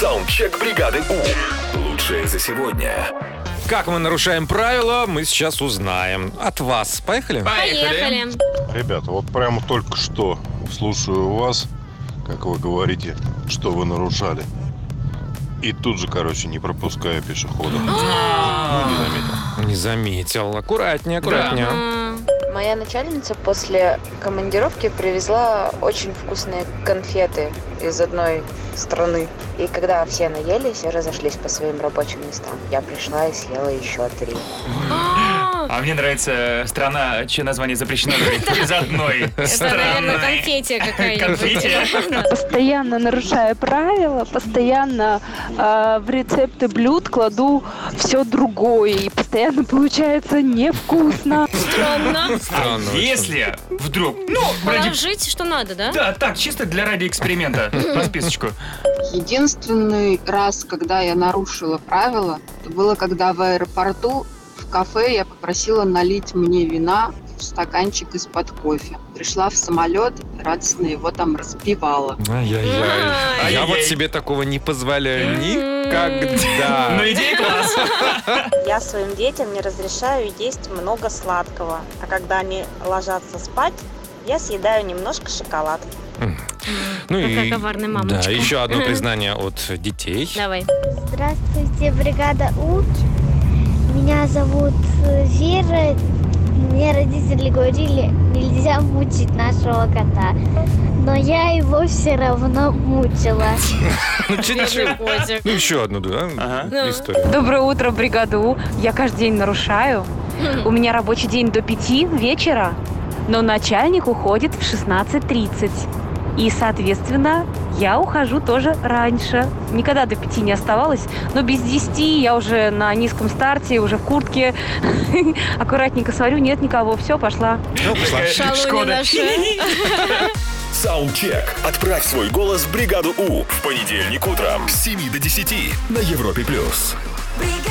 Саундчек бригады У. Лучшее за сегодня. Как мы нарушаем правила, мы сейчас узнаем. От вас. Поехали? Поехали. Ребята, вот прямо только что слушаю вас, как вы говорите, что вы нарушали. И тут же, короче, не пропуская пешехода. Ну, не заметил. Не заметил. Аккуратнее, аккуратнее. М, Моя начальница после командировки привезла очень вкусные конфеты из одной страны. И когда все наелись и разошлись по своим рабочим местам, я пришла и съела еще три. А мне нравится страна, чье название запрещено говорить из одной Это, наверное, страны. конфетия какая-нибудь. Постоянно нарушая правила, постоянно э, в рецепты блюд кладу все другое, и постоянно получается невкусно. Странно. Странно. Если вдруг, ну, ради... Положить, что надо, да? Да, так, чисто для ради эксперимента, по списочку. Единственный раз, когда я нарушила правила, это было когда в аэропорту в кафе я попросила налить мне вина стаканчик из-под кофе. Пришла в самолет, радостно его там распивала. Ай-яй-яй. Ай. Я вот себе такого не позволяю М. никогда. Ну, идея класс. Я своим детям не разрешаю есть много сладкого, а когда они ложатся спать, я съедаю немножко шоколад. Ну Какая и коварная да, мамочка. еще одно признание от детей. Давай. Здравствуйте, бригада У. Меня зовут э, Вера. Родители говорили, нельзя мучить нашего кота. Но я его все равно мучила. Ну. Ну, еще одну, да, Ага. историю. Доброе утро, бригаду. Я каждый день нарушаю. У меня рабочий день до 5 вечера, но начальник уходит в 16.30. И, соответственно, я ухожу тоже раньше. Никогда до 5 не оставалась, но без 10 я уже на низком старте, уже в куртке. Аккуратненько смотрю, нет никого, все, пошла. Ну, Шкода. Саундчек. Отправь свой голос в бригаду У. В понедельник утром с 7 до 10 на Европе+. плюс. бригада.